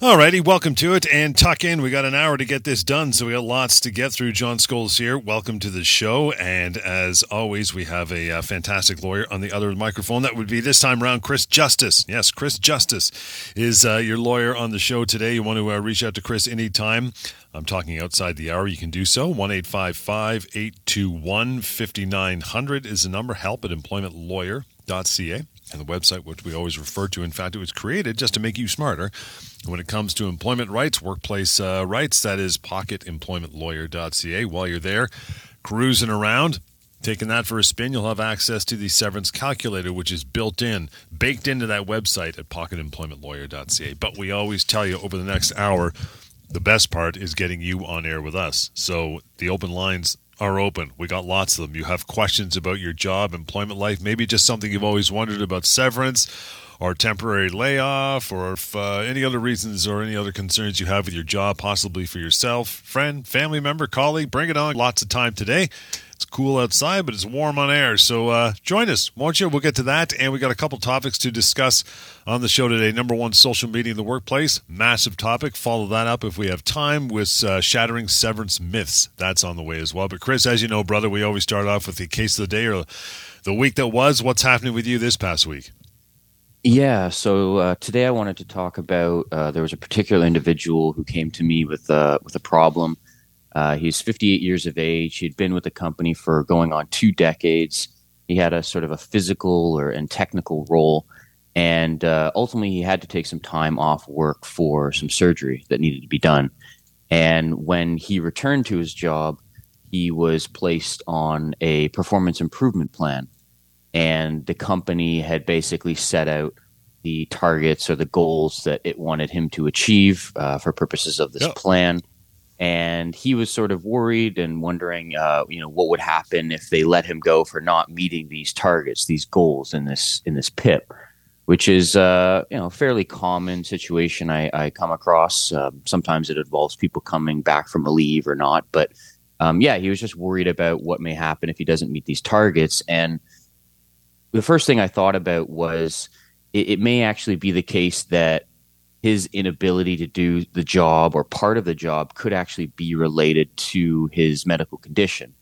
Alrighty, welcome to it and tuck in. We got an hour to get this done, so we got lots to get through. John Schols here. Welcome to the show, and as always, we have a, uh, fantastic lawyer on the other microphone. That would be this time around Chris Justice. Yes, Chris Justice is uh, your lawyer on the show today. You want to uh, reach out to Chris anytime. I'm talking outside the hour. You can do so. 1 821 5900 is the number. Help at employmentlawyer.ca and the website, which we always refer to. In fact, it was created just to make you smarter when it comes to employment rights, workplace uh, rights. That is pocketemploymentlawyer.ca. While you're there, cruising around, taking that for a spin, you'll have access to the severance calculator, which is built in, baked into that website at pocketemploymentlawyer.ca. But we always tell you over the next hour, the best part is getting you on air with us. So the open lines are open. We got lots of them. You have questions about your job, employment life, maybe just something you've always wondered about severance or temporary layoff or if, uh, any other reasons or any other concerns you have with your job, possibly for yourself, friend, family member, colleague, bring it on. Lots of time today. It's cool outside, but it's warm on air. So uh, join us, won't you? We'll get to that. And we got a couple topics to discuss on the show today. Number one, social media in the workplace. Massive topic. Follow that up if we have time with uh, shattering severance myths. That's on the way as well. But Chris, as you know, brother, we always start off with the case of the day or the week that was. What's happening with you this past week? Yeah, so uh, today I wanted to talk about uh, there was a particular individual who came to me with uh, with a problem uh, he's 58 years of age. He'd been with the company for going on two decades. He had a sort of a physical or and technical role, and uh, ultimately he had to take some time off work for some surgery that needed to be done. And when he returned to his job, he was placed on a performance improvement plan, and the company had basically set out the targets or the goals that it wanted him to achieve uh, for purposes of this yep. plan and he was sort of worried and wondering, uh, you know, what would happen if they let him go for not meeting these targets, these goals in this in this PIP, which is uh, you know a fairly common situation I, I come across. Um, sometimes it involves people coming back from a leave or not, but um, yeah, he was just worried about what may happen if he doesn't meet these targets. And the first thing I thought about was it, it may actually be the case that his inability to do the job or part of the job could actually be related to his medical condition.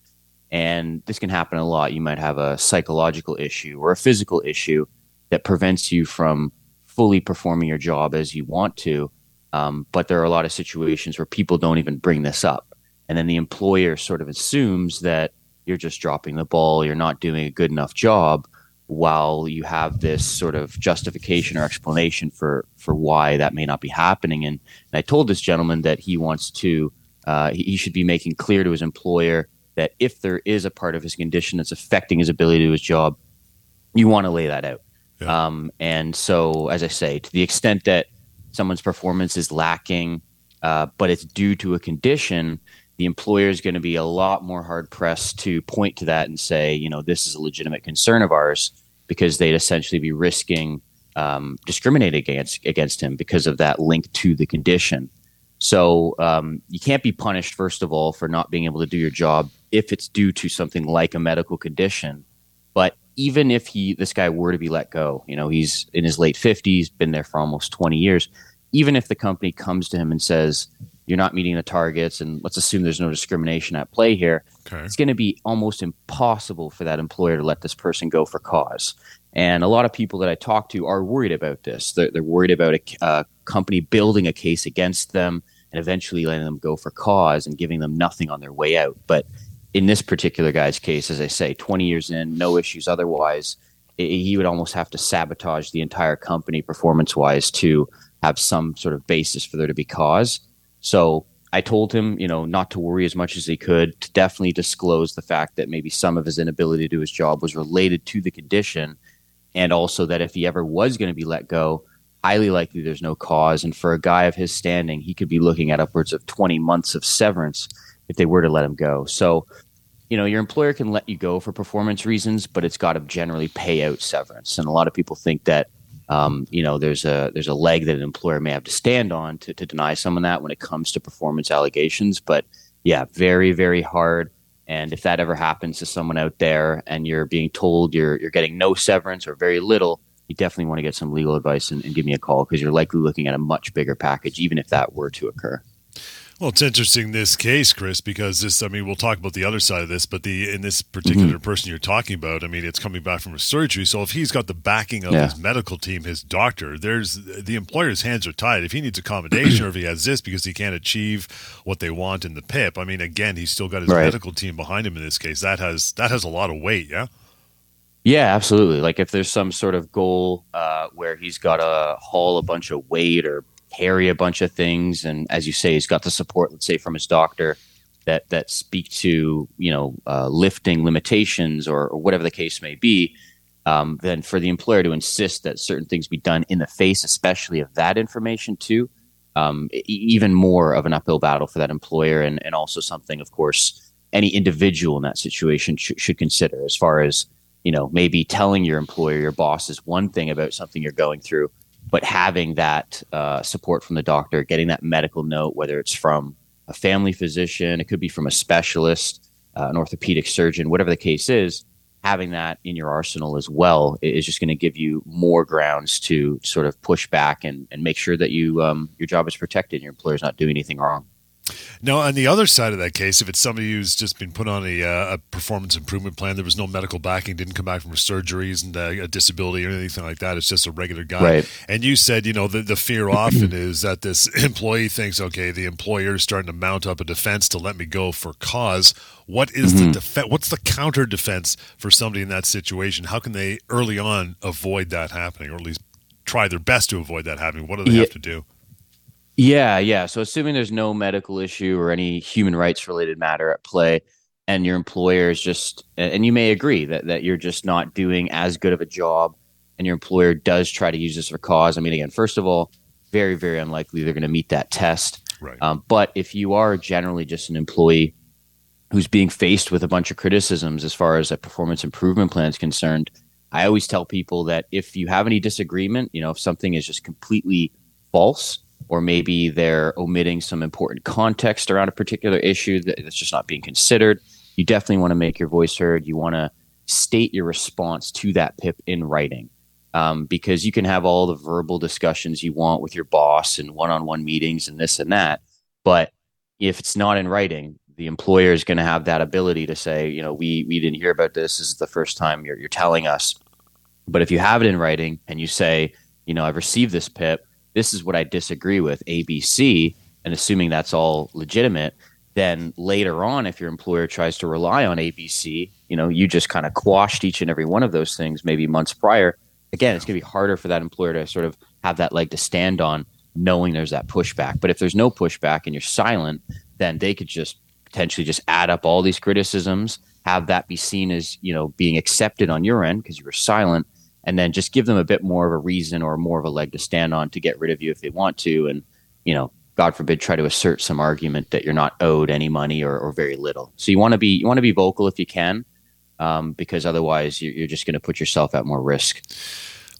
And this can happen a lot. You might have a psychological issue or a physical issue that prevents you from fully performing your job as you want to. Um, but there are a lot of situations where people don't even bring this up. And then the employer sort of assumes that you're just dropping the ball, you're not doing a good enough job while you have this sort of justification or explanation for for why that may not be happening. And, and I told this gentleman that he wants to uh, he, he, should be making clear to his employer that if there is a part of his condition that's affecting his ability to do his job, you want to lay that out. Yeah. Um, and so, as I say, to the extent that someone's performance is lacking, uh, but it's due to a condition, the employer is going to be a lot more hard pressed to point to that and say, you know, this is a legitimate concern of ours because they'd essentially be risking um, discriminating against against him because of that link to the condition. So um, you can't be punished first of all for not being able to do your job if it's due to something like a medical condition. But even if he this guy were to be let go, you know, he's in his late fifties, been there for almost twenty years. Even if the company comes to him and says, you're not meeting the targets, and let's assume there's no discrimination at play here, okay. it's going to be almost impossible for that employer to let this person go for cause. And a lot of people that I talk to are worried about this. They're, they're worried about a, a company building a case against them and eventually letting them go for cause and giving them nothing on their way out. But in this particular guy's case, as I say, 20 years in, no issues otherwise, he would almost have to sabotage the entire company performance wise to have some sort of basis for there to be cause. So I told him, you know, not to worry as much as he could, to definitely disclose the fact that maybe some of his inability to do his job was related to the condition, and also that if he ever was going to be let go, highly likely there's no cause. And for a guy of his standing, he could be looking at upwards of 20 months of severance if they were to let him go. So, you know, your employer can let you go for performance reasons, but it's got to generally pay out severance. And a lot of people think that um, you know, there's a there's a leg that an employer may have to stand on to, to deny someone that when it comes to performance allegations. But yeah, very very hard. And if that ever happens to someone out there, and you're being told you're you're getting no severance or very little, you definitely want to get some legal advice and, and give me a call because you're likely looking at a much bigger package, even if that were to occur. Well, it's interesting this case, Chris, because this. I mean, we'll talk about the other side of this, but the in this particular mm-hmm. person you're talking about, I mean, it's coming back from a surgery. So if he's got the backing of yeah. his medical team, his doctor, there's the employer's hands are tied. If he needs accommodation or if he has this because he can't achieve what they want in the PIP, I mean, again, he's still got his right. medical team behind him in this case. That has that has a lot of weight. Yeah. Yeah, absolutely. Like if there's some sort of goal uh, where he's got to haul a bunch of weight or carry a bunch of things, and as you say, he's got the support, let's say, from his doctor that that speak to you know uh, lifting limitations or, or, whatever the case may be. Um, then for the employer to insist that certain things be done in the face, especially of that information too, um, even more of an uphill battle for that employer, and and also something, of course, any individual in that situation sh- should consider as far as you know maybe telling your employer your boss is one thing about something you're going through but having that uh, support from the doctor, getting that medical note, whether it's from a family physician, it could be from a specialist, uh, an orthopedic surgeon, whatever the case is, having that in your arsenal as well is just going to give you more grounds to sort of push back and, and make sure that you um, your job is protected and your employer's not doing anything wrong. Now, on the other side of that case, if it's somebody who's just been put on a, uh, a performance improvement plan, there was no medical backing, didn't come back from surgeries and uh, a disability or anything like that, it's just a regular guy. Right. And you said, you know, the, the fear often is that this employee thinks, okay, the employer is starting to mount up a defense to let me go for cause. What is mm-hmm. the defense? What's the counter defense for somebody in that situation? How can they early on avoid that happening, or at least try their best to avoid that happening? What do they yeah. have to do? Yeah, yeah. So assuming there's no medical issue or any human rights related matter at play, and your employer is just, and you may agree that that you're just not doing as good of a job, and your employer does try to use this for cause. I mean, again, first of all, very very unlikely they're going to meet that test. Right. Um, but if you are generally just an employee who's being faced with a bunch of criticisms as far as a performance improvement plan is concerned, I always tell people that if you have any disagreement, you know, if something is just completely false or maybe they're omitting some important context around a particular issue that's just not being considered. You definitely want to make your voice heard. You want to state your response to that PIP in writing. Um, because you can have all the verbal discussions you want with your boss and one-on-one meetings and this and that, but if it's not in writing, the employer is going to have that ability to say, you know, we we didn't hear about this. This is the first time you're you're telling us. But if you have it in writing and you say, you know, I've received this PIP, this is what I disagree with, ABC, and assuming that's all legitimate, then later on, if your employer tries to rely on ABC, you know, you just kind of quashed each and every one of those things maybe months prior. Again, it's going to be harder for that employer to sort of have that leg to stand on, knowing there's that pushback. But if there's no pushback and you're silent, then they could just potentially just add up all these criticisms, have that be seen as you know being accepted on your end because you were silent, and then just give them a bit more of a reason or more of a leg to stand on to get rid of you if they want to and you know god forbid try to assert some argument that you're not owed any money or, or very little so you want to be you want to be vocal if you can um, because otherwise you're, you're just going to put yourself at more risk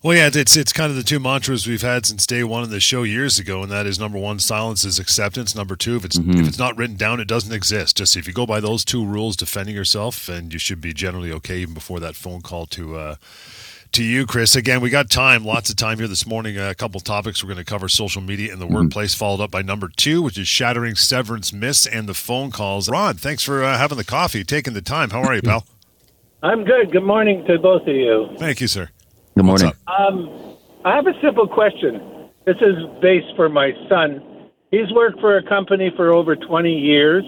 well, yeah, it's it's kind of the two mantras we've had since day one of the show years ago, and that is number one, silence is acceptance. Number two, if it's mm-hmm. if it's not written down, it doesn't exist. Just if you go by those two rules, defending yourself, and you should be generally okay even before that phone call to uh, to you, Chris. Again, we got time, lots of time here this morning. A couple topics we're going to cover: social media in the mm-hmm. workplace, followed up by number two, which is shattering severance myths and the phone calls. Ron, thanks for uh, having the coffee, taking the time. How are you, pal? I'm good. Good morning to both of you. Thank you, sir. Good morning. Um, I have a simple question. This is based for my son. He's worked for a company for over 20 years.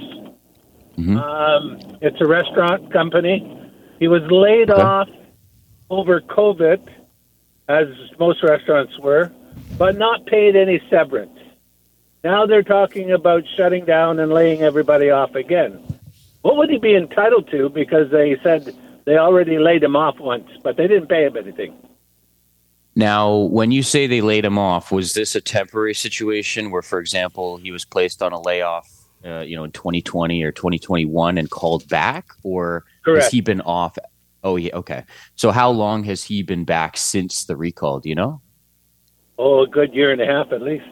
Mm-hmm. Um, it's a restaurant company. He was laid okay. off over COVID, as most restaurants were, but not paid any severance. Now they're talking about shutting down and laying everybody off again. What would he be entitled to? Because they said they already laid him off once, but they didn't pay him anything. Now, when you say they laid him off, was this a temporary situation where, for example, he was placed on a layoff, uh, you know, in 2020 or 2021 and called back, or Correct. has he been off Oh yeah, okay. So how long has he been back since the recall? Do you know? oh, a good year and a half at least.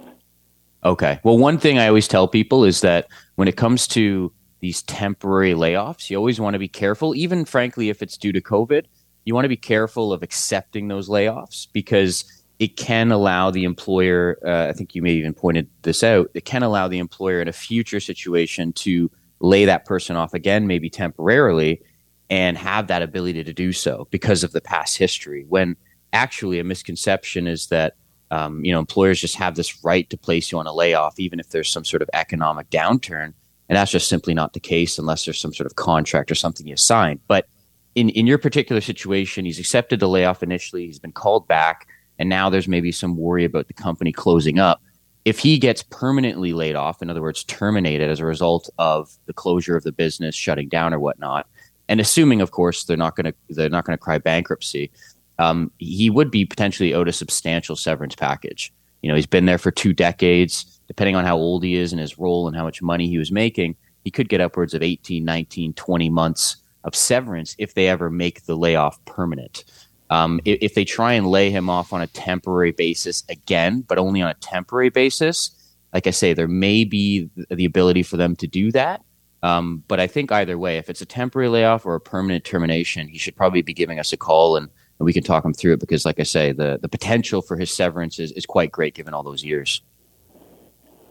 Okay. Well, one thing I always tell people is that when it comes to these temporary layoffs, you always want to be careful, even frankly, if it's due to COVID, you want to be careful of accepting those layoffs because it can allow the employer, uh, I think you may even pointed this out, it can allow the employer in a future situation to lay that person off again, maybe temporarily, and have that ability to do so because of the past history. When actually a misconception is that um, you know employers just have this right to place you on a layoff, even if there's some sort of economic downturn. And that's just simply not the case unless there's some sort of contract or something you signed. But in, in your particular situation, he's accepted the layoff initially, he's been called back, and now there's maybe some worry about the company closing up. If he gets permanently laid off, in other words, terminated as a result of the closure of the business shutting down or whatnot, and assuming, of course, they're not going to they're not going to cry bankruptcy, um, he would be potentially owed a substantial severance package. You know, he's been there for two decades depending on how old he is and his role and how much money he was making, he could get upwards of 18, 19, 20 months of severance if they ever make the layoff permanent. Um, if, if, they try and lay him off on a temporary basis again, but only on a temporary basis, like I say, there may be the ability for them to do that. Um, but I think either way, if it's a temporary layoff or a permanent termination, he should probably be giving us a call and, and we can talk him through it because, like I say, the, the potential for his severance is, is quite great given all those years.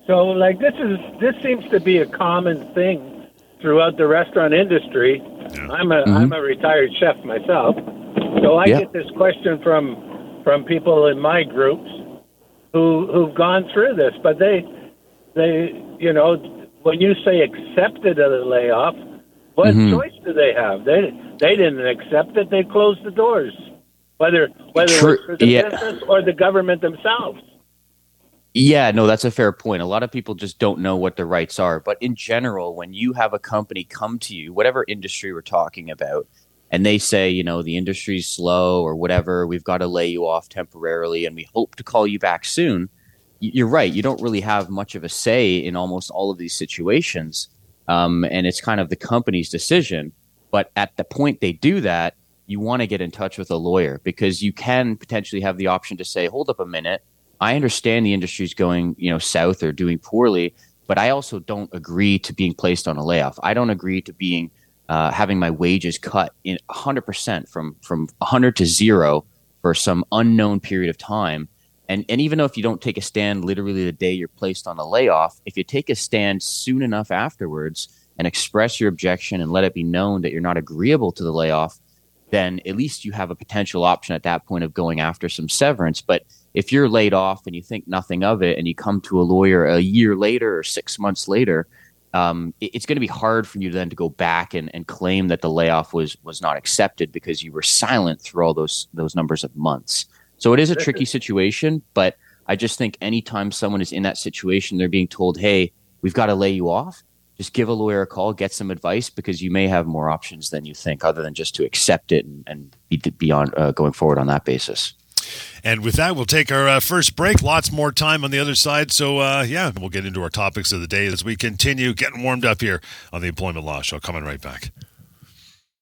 So, like this is this seems to be a common thing throughout the restaurant industry. Yeah. I'm a am mm-hmm. a retired chef myself, so I yeah. get this question from from people in my groups who who've gone through this, but they they you know when you say accepted a layoff, what mm-hmm. choice do they have? They they didn't accept it; they closed the doors, whether whether True. it was for the yeah. business or the government themselves. Yeah, no, that's a fair point. A lot of people just don't know what their rights are. But in general, when you have a company come to you, whatever industry we're talking about, and they say, you know, the industry's slow or whatever, we've got to lay you off temporarily and we hope to call you back soon. You're right. You don't really have much of a say in almost all of these situations. Um, and it's kind of the company's decision. But at the point they do that, you want to get in touch with a lawyer because you can potentially have the option to say, hold up a minute I understand the industry's going, you know, south or doing poorly, but I also don't agree to being placed on a layoff. I don't agree to being uh, having my wages cut in 100% from from 100 to zero for some unknown period of time. And and even though if you don't take a stand literally the day you're placed on a layoff, if you take a stand soon enough afterwards and express your objection and let it be known that you're not agreeable to the layoff, then at least you have a potential option at that point of going after some severance. But if you're laid off and you think nothing of it and you come to a lawyer a year later or six months later, um, it, it's going to be hard for you then to go back and, and claim that the layoff was was not accepted because you were silent through all those those numbers of months. So it is a tricky situation, but I just think anytime someone is in that situation, they're being told, "Hey, we've got to lay you off." Just give a lawyer a call, get some advice because you may have more options than you think, other than just to accept it and, and be beyond uh, going forward on that basis. And with that, we'll take our uh, first break. Lots more time on the other side. So, uh, yeah, we'll get into our topics of the day as we continue getting warmed up here on the Employment Law Show. Coming right back.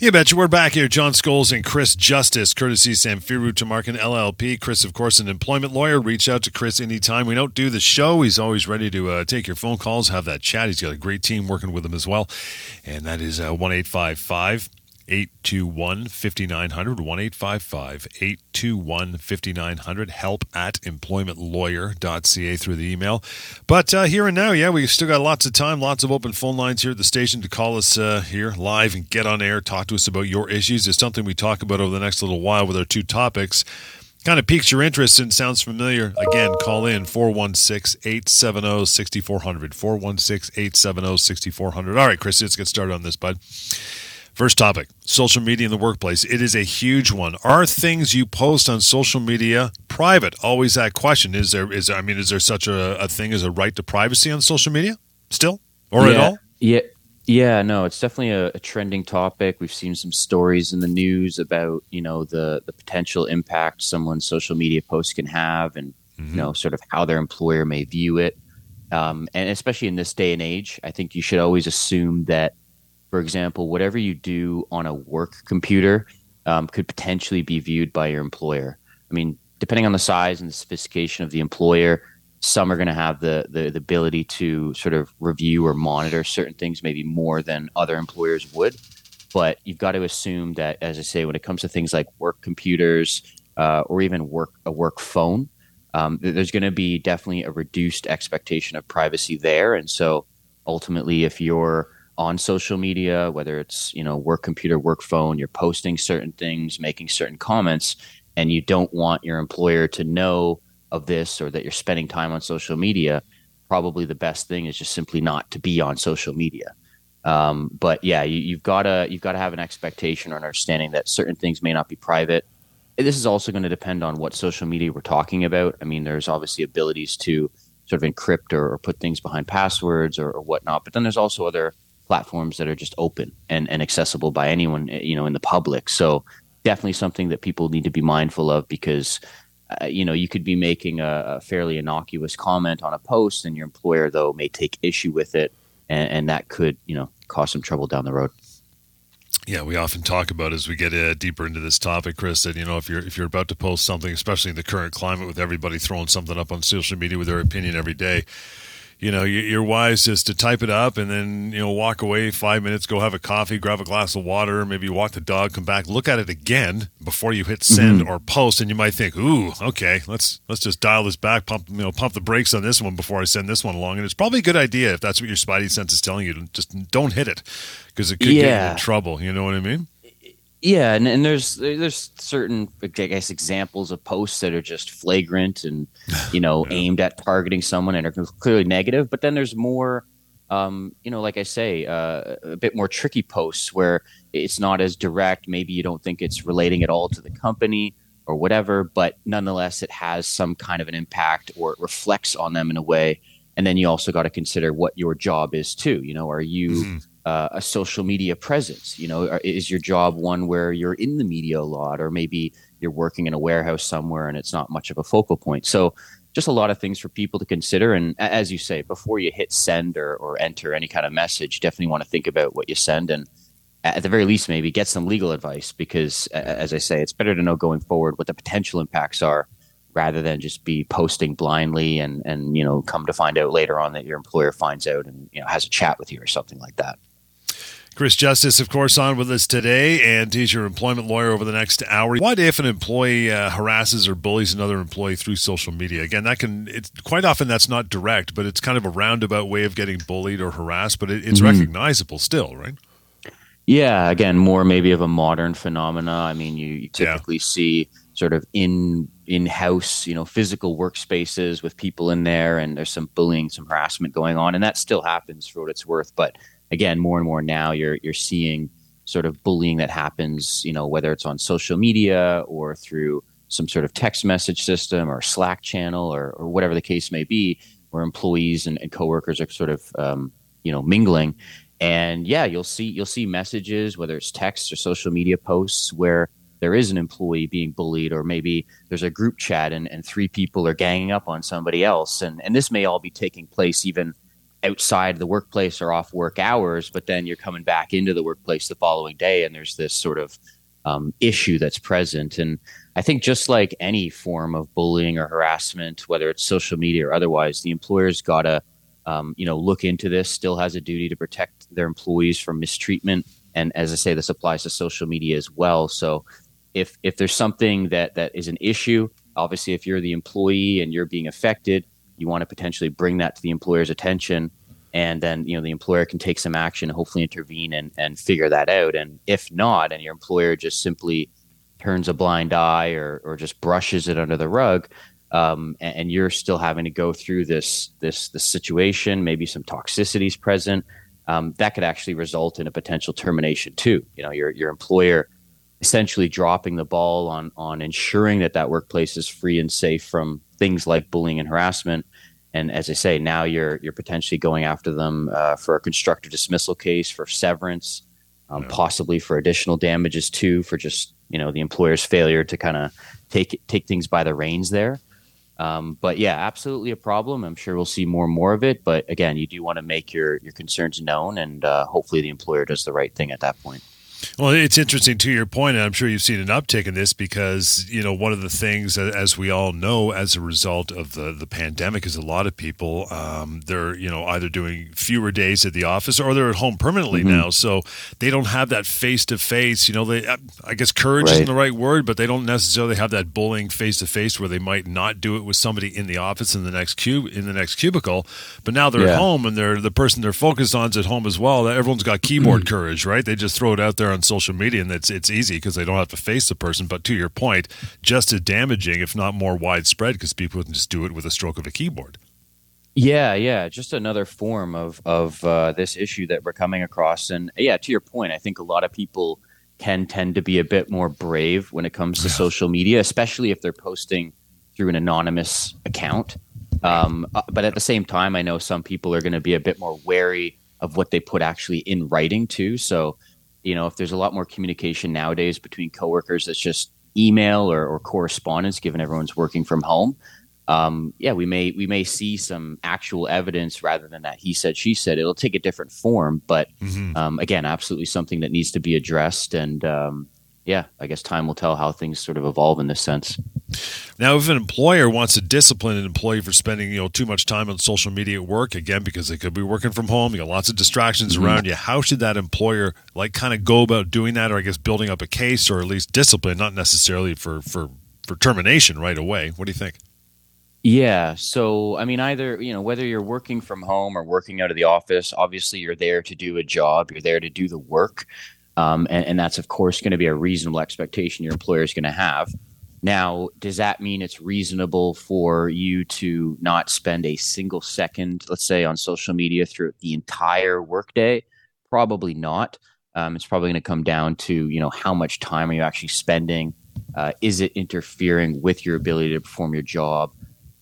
You betcha. We're back here. John Schols and Chris Justice, courtesy Samfiru Tamarkin LLP. Chris, of course, an employment lawyer. Reach out to Chris anytime. We don't do the show. He's always ready to uh, take your phone calls, have that chat. He's got a great team working with him as well. And that is uh, 1 855 821 5900 1 821 5900 help at employmentlawyer.ca through the email but uh, here and now yeah we still got lots of time lots of open phone lines here at the station to call us uh, here live and get on air talk to us about your issues it's something we talk about over the next little while with our two topics kind of piques your interest and sounds familiar, again, call in 416 870 6400. 416 870 6400. All right, Chris, let's get started on this, bud. First topic social media in the workplace. It is a huge one. Are things you post on social media private? Always that question. Is there, is, there, I mean, is there such a, a thing as a right to privacy on social media still or yeah, at all? Yeah. Yeah, no, it's definitely a, a, trending topic. We've seen some stories in the news about you know the the potential impact someone's social media post can have, and mm-hmm. you know sort of how their employer may view it. Um, and especially in this day and age, I think you should always assume that, for example, whatever you do on a work computer um, could potentially be viewed by your employer. I mean, depending on the size and the sophistication of the employer, some are going to have the, the, the ability to sort of review or monitor certain things maybe more than other employers would. But you've got to assume that, as I say, when it comes to things like work computers uh, or even work a work phone, um, there's going to be definitely a reduced expectation of privacy there. And so ultimately, if you're on social media, whether it's you know work computer, work phone, you're posting certain things, making certain comments, and you don't want your employer to know of this or that you're spending time on social media, probably the best thing is just simply not to be on social media. Um, but yeah, you, have got to you've got to have an expectation or an understanding that certain things may not be private. This is also going to depend on what social media we're talking about. I mean, there's obviously abilities to sort of encrypt or, or put things behind passwords or, or, whatnot, but then there's also other platforms that are just open and, and accessible by anyone, you know, in the public. So definitely something that people need to be mindful of because uh, you know, you could be making a, a, fairly innocuous comment on a post, and your employer though may take issue with it, and, and, that could you know cause some trouble down the road. Yeah, we often talk about as we get uh, deeper into this topic, Chris. That you know, if you're if you're about to post something, especially in the current climate with everybody throwing something up on social media with their opinion every day, you know, you're wise just to type it up and then, you know, walk away five minutes, go have a coffee, grab a glass of water, maybe walk the dog, come back, look at it again before you hit send mm-hmm. or post. And you might think, ooh, okay, let's, let's just dial this back, pump, you know, pump the brakes on this one before I send this one along. And it's probably a good idea if that's what your spidey sense is telling you. Just don't hit it because it could yeah. get you in trouble. You know what I mean? Yeah, and, and there's there's certain I guess examples of posts that are just flagrant and you know yeah. aimed at targeting someone and are clearly negative. But then there's more, um, you know, like I say, uh, a bit more tricky posts where it's not as direct. Maybe you don't think it's relating at all to the company or whatever, but nonetheless, it has some kind of an impact or it reflects on them in a way. And then you also got to consider what your job is too. You know, are you mm-hmm uh, a social media presence? You know, is your job one where you're in the media a lot, or maybe you're working in a warehouse somewhere and it's not much of a focal point? So, just a lot of things for people to consider. And as you say, before you hit send or, or enter any kind of message, definitely want to think about what you send and at the very least, maybe get some legal advice because, as I say, it's better to know going forward what the potential impacts are rather than just be posting blindly and, and you know come to find out later on that your employer finds out and you know has a chat with you or something like that. Chris Justice, of course, on with us today, and he's your employment lawyer over the next hour. What if an employee uh, harasses or bullies another employee through social media? Again, that can it's quite often that's not direct, but it's kind of a roundabout way of getting bullied or harassed, but it, it's mm-hmm. recognizable still, right? Yeah, again, more maybe of a modern phenomena. I mean, you, you typically yeah. see sort of in in house, you know, physical workspaces with people in there, and there's some bullying, some harassment going on, and that still happens for what it's worth, but again, more and more now you're you're seeing sort of bullying that happens, you know, whether it's on social media or through some sort of text message system or Slack channel or, or whatever the case may be, where employees and, and coworkers are sort of um, you know mingling. And yeah, you'll see you'll see messages, whether it's text or social media posts, where there is an employee being bullied, or maybe there's a group chat and, and three people are ganging up on somebody else. And and this may all be taking place even outside the workplace or off work hours, but then you're coming back into the workplace the following day, and there's this sort of um, issue that's present. And I think just like any form of bullying or harassment, whether it's social media or otherwise, the employer's got to um, you know look into this. Still has a duty to protect their employees from mistreatment. And as I say, this applies to social media as well. So if if there's something that that is an issue, obviously, if you're the employee and you're being affected, you want to potentially bring that to the employer's attention and then you know the employer can take some action hopefully intervene and, and figure that out. And if not and your employer just simply turns a blind eye or, or just brushes it under the rug um, and, and, you're still having to go through this this this situation maybe some toxicities present um, that could actually result in a potential termination too. You know your your employer essentially dropping the ball on on ensuring that that workplace is free and safe from things like bullying and harassment And as I say, now you're you're potentially going after them uh, for a constructive dismissal case, for severance, um, yeah. possibly for additional damages too, for just you know the employer's failure to kind of take take things by the reins there. Um, but yeah, absolutely a problem. I'm sure we'll see more and more of it. But again, you do want to make your your concerns known, and uh, hopefully the employer does the right thing at that point. Well, it's interesting to your point, and I'm sure you've seen an uptick in this because you know one of the things, as we all know, as a result of the the pandemic, is a lot of people um, they're you know either doing fewer days at the office or they're at home permanently mm-hmm. now, so they don't have that face to face. You know, they I guess courage right. isn't the right word, but they don't necessarily have that bullying face to face where they might not do it with somebody in the office in the next cube in the next cubicle, but now they're yeah. at home and they're the person they're focused on is at home as well. Everyone's got keyboard courage, right? They just throw it out there on social media, and it's it's easy because they don't have to face the person. But to your point, just as damaging, if not more widespread, because people can just do it with a stroke of a keyboard. Yeah, yeah, just another form of of uh, this issue that we're coming across, and yeah, to your point, I think a lot of people can tend to be a bit more brave when it comes to yeah. social media, especially if they're posting through an anonymous account. Um, uh, but at the same time, I know some people are going to be a bit more wary of what they put actually in writing too. So you know, if there's a lot more communication nowadays between coworkers that's just email or, or correspondence, given everyone's working from home, um, yeah, we may we may see some actual evidence rather than that he said she said. It'll take a different form, but mm-hmm. um, again, absolutely something that needs to be addressed. And um, yeah, I guess time will tell how things sort of evolve in this sense. Now, if an employer wants to discipline an employee for spending you know too much time on social media at work, again because they could be working from home, you got lots of distractions mm-hmm. around you. How should that employer like kind of go about doing that, or I guess building up a case, or at least discipline, not necessarily for for for termination right away? What do you think? Yeah. So, I mean, either, you know, whether you're working from home or working out of the office, obviously you're there to do a job, you're there to do the work. Um, and, and that's, of course, going to be a reasonable expectation your employer is going to have. Now, does that mean it's reasonable for you to not spend a single second, let's say, on social media throughout the entire workday? Probably not. Um, it's probably going to come down to you know how much time are you actually spending? Uh, is it interfering with your ability to perform your job?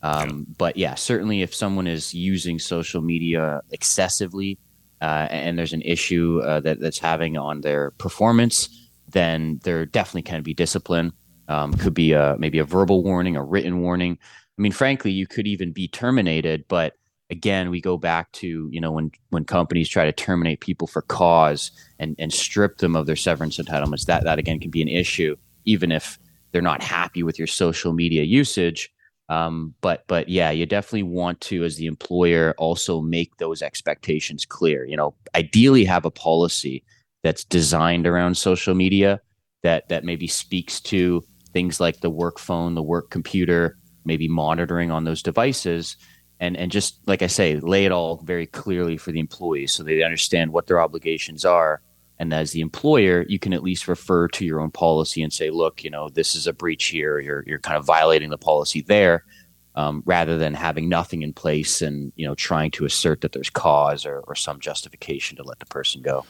Um, but yeah, certainly if someone is using social media excessively uh, and there's an issue uh, that, that's having on their performance, then there definitely can be discipline. Um, could be a, maybe a verbal warning, a written warning. I mean, frankly, you could even be terminated. But again, we go back to you know when when companies try to terminate people for cause and and strip them of their severance entitlements. That that again can be an issue, even if they're not happy with your social media usage. Um, but but yeah, you definitely want to, as the employer, also make those expectations clear. You know, ideally have a policy that's designed around social media that that maybe speaks to things like the work phone, the work computer, maybe monitoring on those devices. And, and just like I say, lay it all very clearly for the employees so they understand what their obligations are. And as the employer, you can at least refer to your own policy and say, look, you know, this is a breach here. You're, you're kind of violating the policy there. Um, rather than having nothing in place and you know trying to assert that there's cause or, or some justification to let the person go.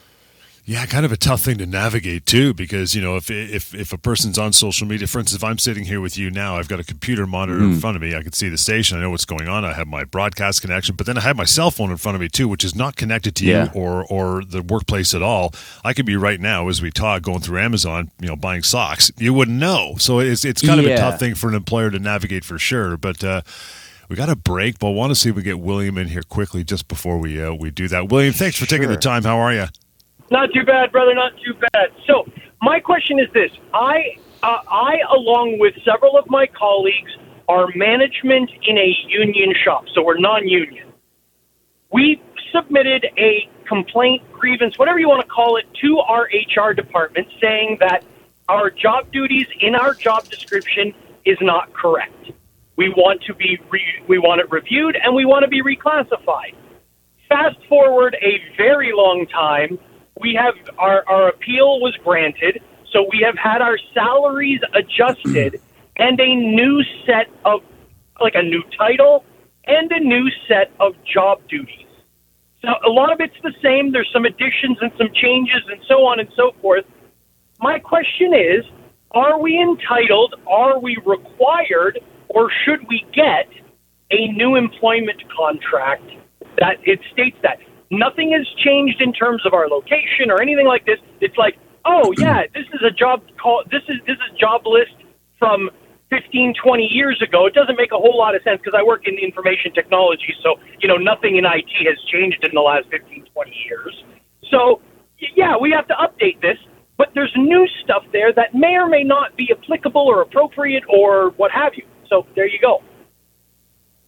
Yeah, kind of a tough thing to navigate too, because you know if if if a person's on social media, for instance, if I'm sitting here with you now, I've got a computer monitor mm. in front of me. I can see the station. I know what's going on. I have my broadcast connection, but then I have my cell phone in front of me too, which is not connected to yeah. you or or the workplace at all. I could be right now as we talk going through Amazon, you know, buying socks. You wouldn't know. So it's it's kind of yeah. a tough thing for an employer to navigate for sure. But uh, we got a break, but I want to see if we get William in here quickly just before we uh, we do that. William, thanks for sure. taking the time. How are you? Not too bad, brother. Not too bad. So, my question is this: I, uh, I, along with several of my colleagues, are management in a union shop, so we're non-union. We submitted a complaint, grievance, whatever you want to call it, to our HR department, saying that our job duties in our job description is not correct. We want to be re- we want it reviewed and we want to be reclassified. Fast forward a very long time we have our, our appeal was granted, so we have had our salaries adjusted and a new set of like a new title and a new set of job duties. So a lot of it's the same. There's some additions and some changes and so on and so forth. My question is, are we entitled, are we required, or should we get a new employment contract that it states that nothing has changed in terms of our location or anything like this. It's like, oh yeah, this is a job call. This is this is job list from 15, 20 years ago. It doesn't make a whole lot of sense because I work in information technology, so you know nothing in IT has changed in the last 15, 20 years. So yeah, we have to update this. But there's new stuff there that may or may not be applicable or appropriate or what have you. So there you go.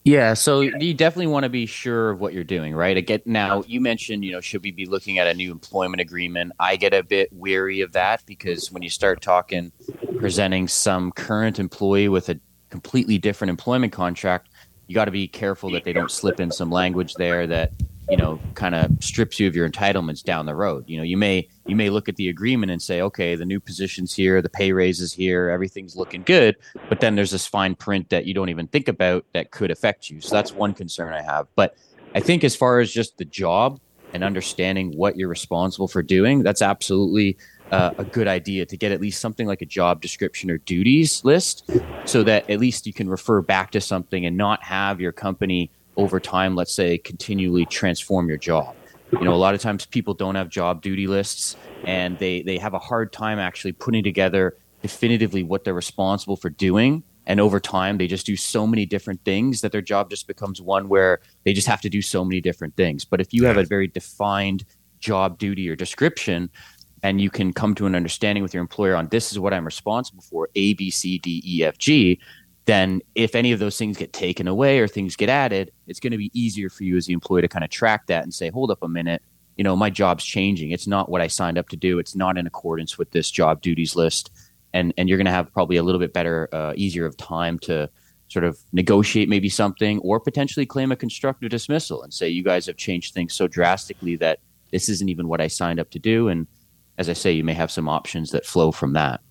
Yeah, so you definitely want to be sure of what you're doing, right? I get now you mentioned, you know, should we be looking at a new employment agreement? I get a bit weary of that because when you start talking presenting some current employee with a completely different employment contract, you got to be careful that they don't slip in some language there that you know kind of strips you of your entitlements down the road. You know you may you may look at the agreement and say okay the new positions here the pay raises here everything's looking good but then there's this fine print that you don't even think about that could affect you. So that's one concern i have. But i think as far as just the job and understanding what you're responsible for doing that's absolutely uh, a good idea to get at least something like a job description or duties list so that at least you can refer back to something and not have your company over time, let's say, continually transform your job. You know, a lot of times people don't have job duty lists and they, they have a hard time actually putting together definitively what they're responsible for doing. And over time, they just do so many different things that their job just becomes one where they just have to do so many different things. But if you have a very defined job duty or description, and you can come to an understanding with your employer on this is what I'm responsible for A, B, C, D, E, F, G, then if any of those things get taken away or things get added, it's going to be easier for you as the employee to kind of track that and say, hold up a minute, you know, my job's changing. It's not what I signed up to do. It's not in accordance with this job duties list. And, and you're going to have probably a little bit better, uh, easier of time to sort of negotiate maybe something or potentially claim a constructive dismissal and say, you guys have changed things so drastically that this isn't even what I signed up to do. And as I say, you may have some options that flow from that.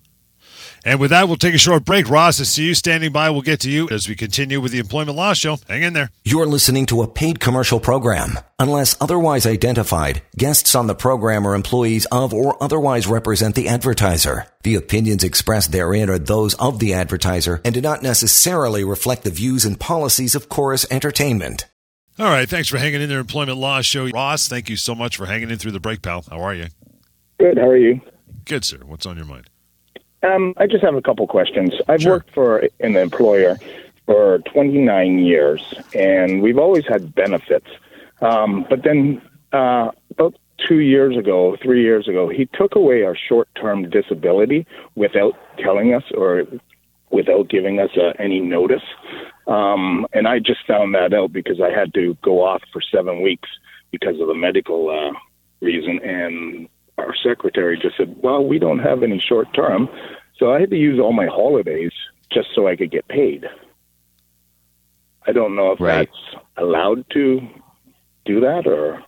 And with that, we'll take a short break. Ross, I see you standing by. We'll get to you as we continue with the Employment Law Show. Hang in there. You're listening to a paid commercial program. Unless otherwise identified, guests on the program are employees of or otherwise represent the advertiser. The opinions expressed therein are those of the advertiser and do not necessarily reflect the views and policies of Corus Entertainment. All right. Thanks for hanging in there, Employment Law Show. Ross, thank you so much for hanging in through the break, pal. How are you? Good. How are you? Good, sir. What's on your mind? Um, I just have a couple questions. I've Sure. worked for an employer for 29 years, and we've always had benefits. Um, but then uh, about two years ago, three years ago, he took away our short-term disability without telling us or without giving us uh, any notice. Um, and I just found that out because I had to go off for seven weeks because of a medical uh, reason, and our secretary just said, "Well, we don't have any short term," so I had to use all my holidays just so I could get paid. I don't know if Right. that's allowed to do that or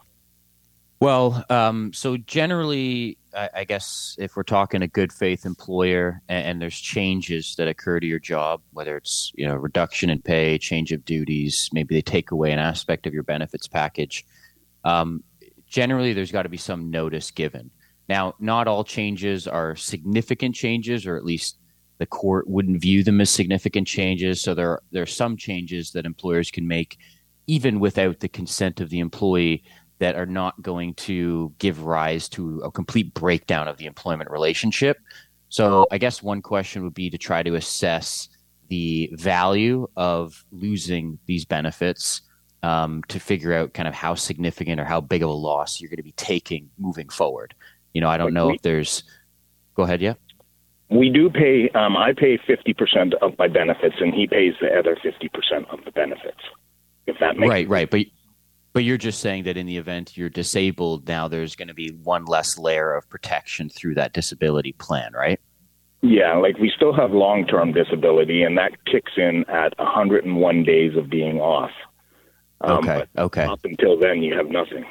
Well, um, so generally, I, I guess if we're talking a good faith employer and, and there's changes that occur to your job, whether it's you know reduction in pay, change of duties, maybe they take away an aspect of your benefits package. Um, generally, there's got to be some notice given. Now, not all changes are significant changes, or at least the court wouldn't view them as significant changes. So there there are some changes that employers can make even without the consent of the employee that are not going to give rise to a complete breakdown of the employment relationship. So I guess one question would be to try to assess the value of losing these benefits um, to figure out kind of how significant or how big of a loss you're going to be taking moving forward. You know, I don't Like know we- if there's. Go ahead, yeah. we do pay um, I pay 50% of my benefits and he pays the other 50% of the benefits. If that makes right, right. But but you're just saying that in the event you're disabled, now there's going to be one less layer of protection through that disability plan, right? Yeah, like we still have long term disability, and that kicks in at 101 days of being off. Um, okay, okay. Up until then, you have nothing.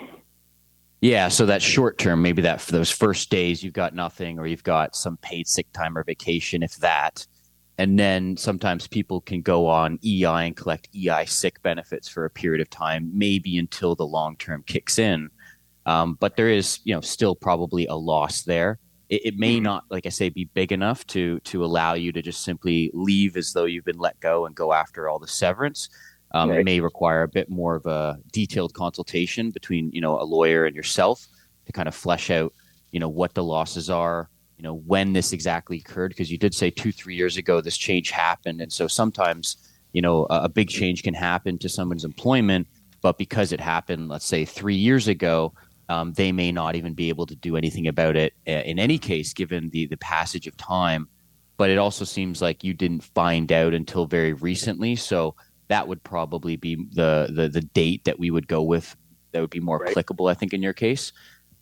Yeah, so that short term, maybe that for those first days you've got nothing, or you've got some paid sick time or vacation, if that. And then sometimes people can go on EI and collect EI sick benefits for a period of time, maybe until the long term kicks in. Um, but there is, you know, still probably a loss there. It, it may not, like I say, be big enough to to allow you to just simply leave as though you've been let go and go after all the severance. Um, right. It may require a bit more of a detailed consultation between you know a lawyer and yourself to kind of flesh out you know what the losses are, you know when this exactly occurred because you did say two three years ago this change happened, and so sometimes you know a, a big change can happen to someone's employment, but because it happened, let's say three years ago, um, they may not even be able to do anything about it uh, in any case, given the the passage of time. But it also seems like you didn't find out until very recently, so that would probably be the the, the date that we would go with. That would be more right. applicable, I think, in your case.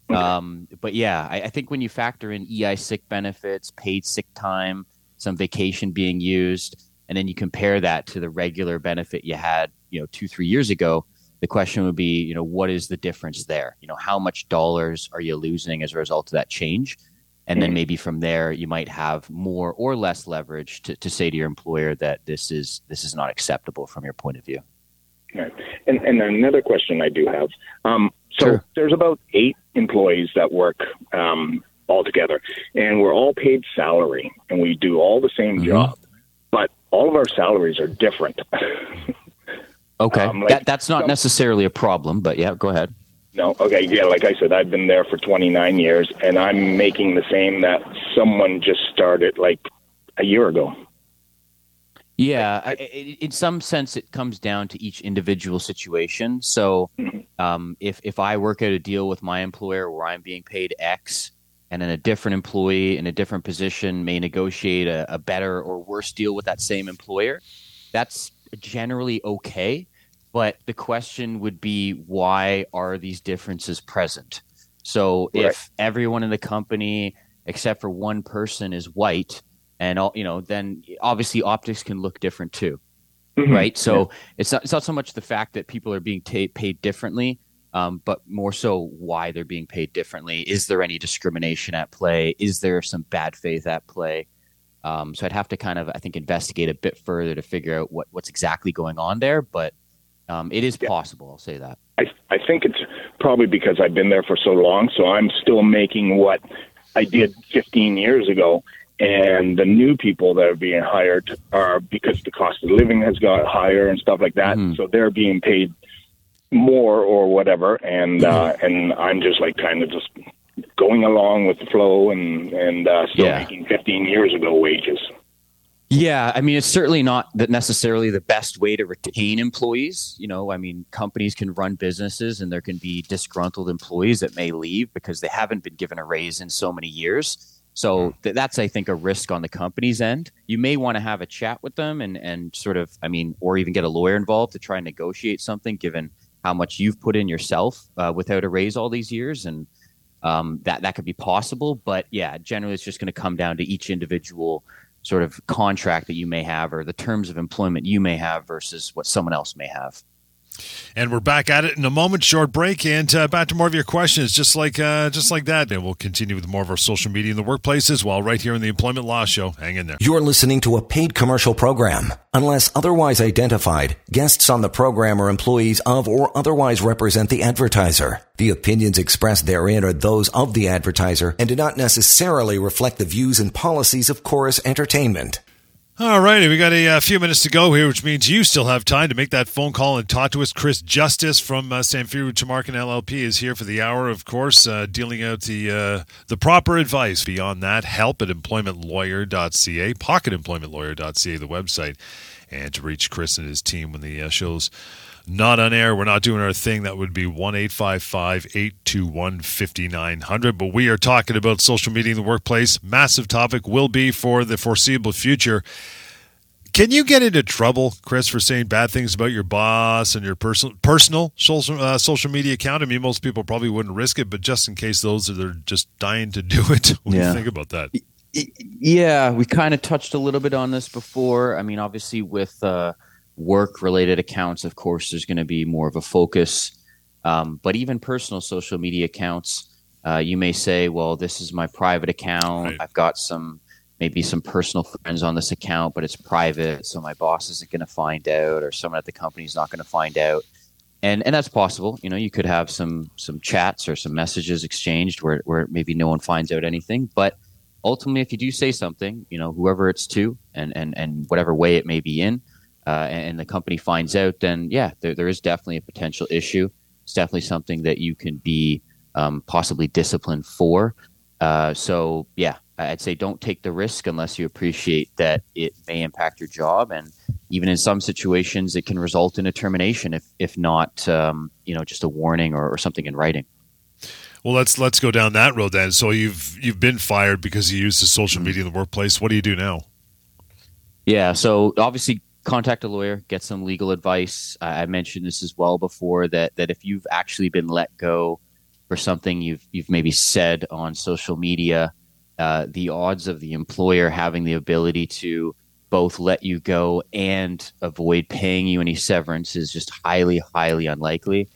Okay. Um, but yeah, I, I, think when you factor in EI sick benefits, paid sick time, some vacation being used, and then you compare that to the regular benefit you had, you know, two three years ago, the question would be, you know, what is the difference there? You know, how much dollars are you losing as a result of that change? And then mm-hmm. maybe from there you might have more or less leverage to, to say to your employer that this is this is not acceptable from your point of view right. and, and another question i do have um, so sure. there's about eight employees that work um, all together and we're all paid salary and we do all the same mm-hmm. job but all of our salaries are different okay um, like, that, that's not necessarily a problem but yeah go ahead no, okay, yeah, like I said, I've been there for 29 years, and I'm making the same that someone just started like a year ago. Yeah, I, in some sense, it comes down to each individual situation. So, mm-hmm. um, if if I work out a deal with my employer where I'm being paid X, and then a different employee in a different position may negotiate a, a better or worse deal with that same employer, that's generally okay. But the question would be why are these differences present? So right. if everyone in the company except for one person is white, and all you know, then obviously optics can look different too, mm-hmm. right? So yeah. it's not it's not so much the fact that people are being ta- paid differently, um, but more so why they're being paid differently. Is there any discrimination at play? Is there some bad faith at play? Um, so I'd have to kind of I think investigate a bit further to figure out what what's exactly going on there, but um, it is yeah. possible. I'll say that. I, I think it's probably because I've been there for so long, so I'm still making what I did 15 years ago. And the new people that are being hired are because the cost of living has got higher and stuff like that. Mm-hmm. So they're being paid more or whatever. And, uh, and I'm just like kind of just going along with the flow and, and, uh, still yeah. making 15 years ago wages. Yeah, I mean, it's certainly not that necessarily the best way to retain employees. You know, I mean, companies can run businesses and there can be disgruntled employees that may leave because they haven't been given a raise in so many years. So hmm. th- that's, I think, a risk on the company's end. You may want to have a chat with them and, and sort of, I mean, or even get a lawyer involved to try and negotiate something given how much you've put in yourself uh, without a raise all these years. And um, that, that could be possible. But yeah, generally, it's just going to come down to each individual sort of contract that you may have or the terms of employment you may have versus what someone else may have. And we're back at it in a moment. Short break, and uh, back to more of your questions, just like uh, just like that. And we'll continue with more of our social media in the workplaces while right here in the Employment Law Show. Hang in there. You're listening to a paid commercial program. Unless otherwise identified, guests on the program are employees of or otherwise represent the advertiser. The opinions expressed therein are those of the advertiser and do not necessarily reflect the views and policies of Corus Entertainment. All righty, we got a, a, uh, few minutes to go here, which means you still have time to make that phone call and talk to us. Chris Justice from uh, Samfiru Tamarkin LLP is here for the hour, of course, uh, dealing out the uh, the proper advice. Beyond that, help at employmentlawyer.ca, pocketemploymentlawyer.ca, the website, and to reach Chris and his team when the uh, show's not on air. We're not doing our thing. That would be 1 821 5900. But we are talking about social media in the workplace. Massive topic will be for the foreseeable future. Can you get into trouble, Chris, for saying bad things about your boss and your personal personal social uh, social media account? I mean, most people probably wouldn't risk it, but just in case those that are just dying to do it, what yeah. do you think about that? Yeah, we kind of touched a little bit on this before. I mean, obviously, with uh, work related accounts, of course, there's going to be more of a focus. Um, but even personal social media accounts, uh, you may say, well, this is my private account. Right. I've got some, maybe some personal friends on this account, but it's private. So my boss isn't going to find out or someone at the company is not going to find out. And, and that's possible. You know, you could have some, some chats or some messages exchanged where, where maybe no one finds out anything. But ultimately, if you do say something, you know, whoever it's to and, and, and whatever way it may be in, uh, and the company finds out, then yeah, there, there is definitely a potential issue. It's definitely something that you can be um, possibly disciplined for. Uh, so yeah, I'd say don't take the risk unless you appreciate that it may impact your job, and even in some situations, it can result in a termination if if not, um, you know, just a warning or, or something in writing. Well, let's let's go down that road then. So you've you've been fired because you used the social mm-hmm. media in the workplace. What do you do now? Yeah, so obviously contact a lawyer, get some legal advice. I mentioned this as well before that that if you've actually been let go for something you've you've maybe said on social media, uh, the odds of the employer having the ability to both let you go and avoid paying you any severance is just highly highly unlikely.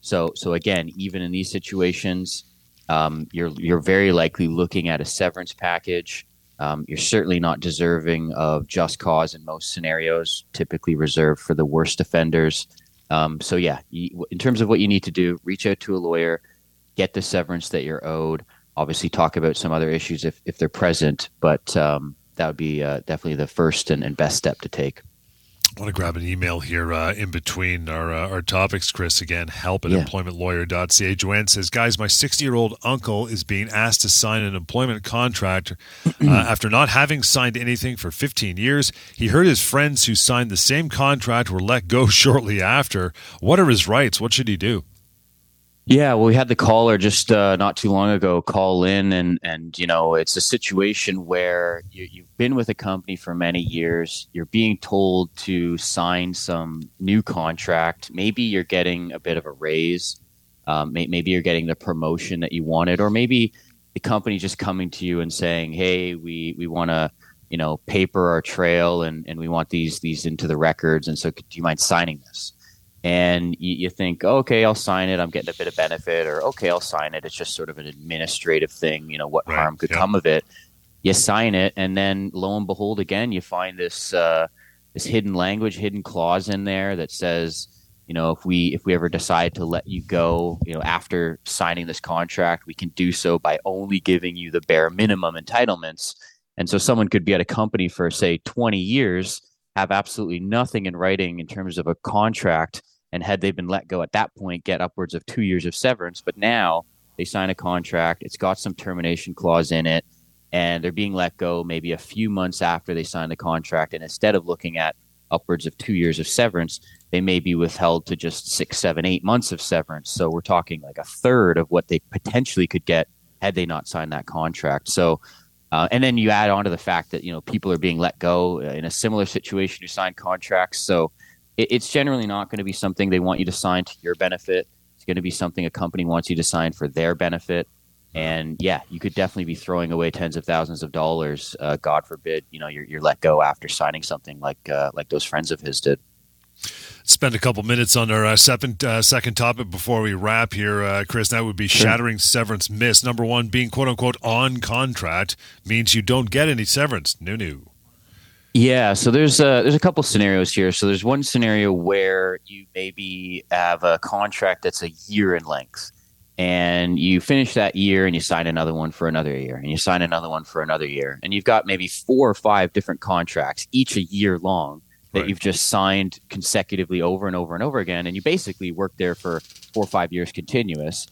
So so again, even in these situations, um, you're you're very likely looking at a severance package. Um, you're certainly not deserving of just cause in most scenarios, typically reserved for the worst offenders. Um, so yeah, you, in terms of what you need to do, reach out to a lawyer, get the severance that you're owed. Obviously, talk about some other issues if if they're present, but um, that would be uh, definitely the first and, and best step to take. I want to grab an email here uh, in between our uh, our topics, Chris. Again, help at yeah. employmentlawyer.ca. Joanne says, Guys, my 60 year old uncle is being asked to sign an employment contract uh, after not having signed anything for 15 years. He heard his friends who signed the same contract were let go shortly after. What are his rights? What should he do? Yeah, well, we had the caller just uh, not too long ago call in, and and you know it's a situation where you, you've been with a company for many years. You're being told to sign some new contract. Maybe you're getting a bit of a raise. Um, may, maybe you're getting the promotion that you wanted, or maybe the company just coming to you and saying, "Hey, we we want to." you know paper our trail and, and we want these these into the records and so do you mind signing this and you, you, think, okay, I'll sign it. I'm getting a bit of benefit, or okay, I'll sign it. It's just sort of an administrative thing. You know, what right. harm could yep. come of it? You sign it, and then lo and behold, again, you find this uh, this hidden language, hidden clause in there that says, you know, if we if we ever decide to let you go, you know, after signing this contract, we can do so by only giving you the bare minimum entitlements. And so, someone could be at a company for say 20 years, have absolutely nothing in writing in terms of a contract and had they been let go at that point, get upwards of two years of severance. But now they sign a contract, it's got some termination clause in it, and they're being let go maybe a few months after they sign the contract. And instead of looking at upwards of two years of severance, they may be withheld to just six, seven, eight months of severance. So we're talking like a third of what they potentially could get had they not signed that contract. So, uh, and then you add on to the fact that you know people are being let go in a similar situation who signed contracts. So it, it's generally not going to be something they want you to sign to your benefit. It's going to be something a company wants you to sign for their benefit. And yeah, you could definitely be throwing away tens of thousands of dollars. Uh, God forbid, you know, you're, you're let go after signing something like uh, like those friends of his did spend a couple minutes on our uh, second uh, second topic before we wrap here, uh, Chris. That would be sure. shattering severance myths. Number one, being quote unquote on contract means you don't get any severance. New, new. Yeah, so there's a, there's a couple scenarios here. So there's one scenario where you maybe have a contract that's a year in length, and you finish that year and you sign another one for another year, and you sign another one for another year, and you've got maybe four or five different contracts, each a year long, that right. you've just signed consecutively over and over and over again, and you basically work there for four or five years continuous.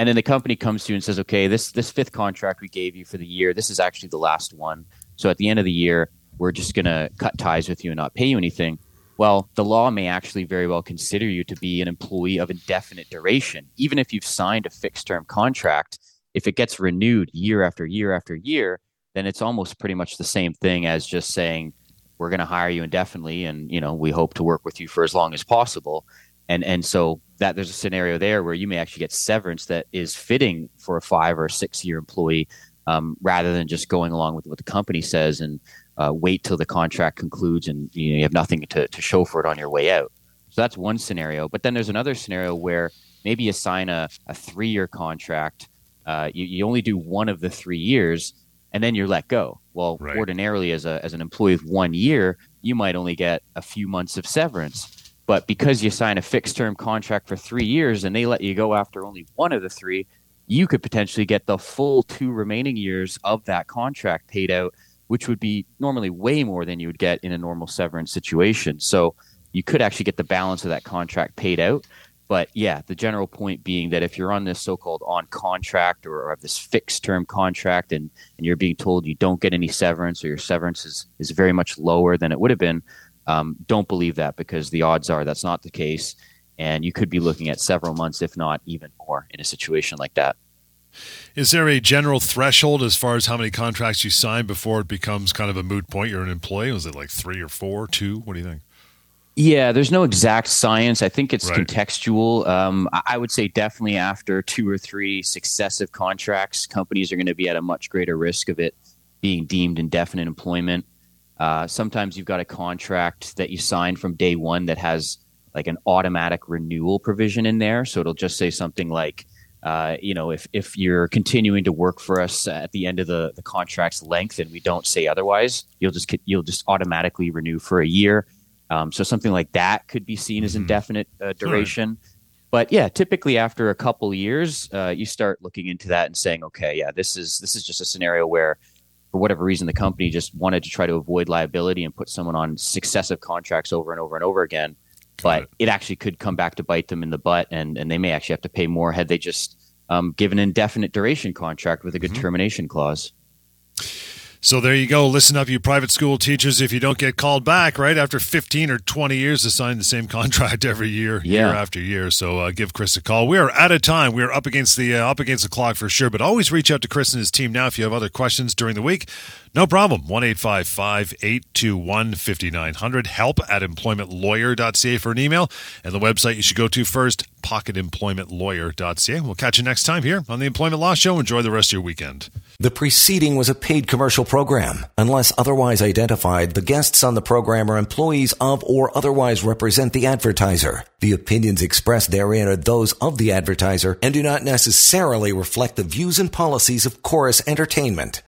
And then the company comes to you and says, "Okay, this this fifth contract we gave you for the year, this is actually the last one. So at the end of the year." We're just going to cut ties with you and not pay you anything. Well, the law may actually very well consider you to be an employee of indefinite duration. Even if you've signed a fixed term contract, if it gets renewed year after year after year, then it's almost pretty much the same thing as just saying, we're going to hire you indefinitely and you know we hope to work with you for as long as possible and and so that there's a scenario there where you may actually get severance that is fitting for a five or six year employee um, rather than just going along with what the company says and uh, wait till the contract concludes and you, know, you have nothing to, to show for it on your way out. So that's one scenario. But then there's another scenario where maybe you sign a, a three year contract, uh, you, you only do one of the three years, and then you're let go. Well, right. ordinarily, as, a, as an employee of one year, you might only get a few months of severance. But because you sign a fixed term contract for three years and they let you go after only one of the three, you could potentially get the full two remaining years of that contract paid out which would be normally way more than you would get in a normal severance situation. So you could actually get the balance of that contract paid out. But yeah, the general point being that if you're on this so-called on contract or, have this fixed term contract and, and you're being told you don't get any severance or your severance is, is very much lower than it would have been, um, don't believe that because the odds are that's not the case. And you could be looking at several months, if not even more, in a situation like that. Is there a general threshold as far as how many contracts you sign before it becomes kind of a moot point? You're an employee. Was it like three or four, two? What do you think? Yeah, there's no exact science. I think it's right. contextual. Um, I would say definitely after two or three successive contracts, companies are going to be at a much greater risk of it being deemed indefinite employment. Uh, sometimes you've got a contract that you sign from day one that has like an automatic renewal provision in there. So it'll just say something like, uh, you know, if, if you're continuing to work for us at the end of the, the contract's length and we don't say otherwise, you'll just you'll just automatically renew for a year um, so something like that could be seen as mm-hmm. indefinite uh, duration. Sure. But yeah, typically after a couple years, uh, you start looking into that and saying, okay, yeah, this is this is just a scenario where, for whatever reason, the company just wanted to try to avoid liability and put someone on successive contracts over and over and over again. But it. it actually could come back to bite them in the butt, and and they may actually have to pay more had they just um, given an indefinite duration contract with a good mm-hmm. termination clause. So there you go. Listen up, you private school teachers. If you don't get called back, right after 15 or 20 years to sign the same contract every year, yeah. year after year. So uh, give Chris a call. We are out of time. We are up against the uh, up against the clock for sure. But always reach out to Chris and his team now if you have other questions during the week. No problem. 1 821 5900. Help at employmentlawyer.ca for an email. And the website you should go to first, pocketemploymentlawyer.ca. We'll catch you next time here on the Employment Law Show. Enjoy the rest of your weekend. The preceding was a paid commercial program. Unless otherwise identified, the guests on the program are employees of or otherwise represent the advertiser. The opinions expressed therein are those of the advertiser and do not necessarily reflect the views and policies of Corus Entertainment.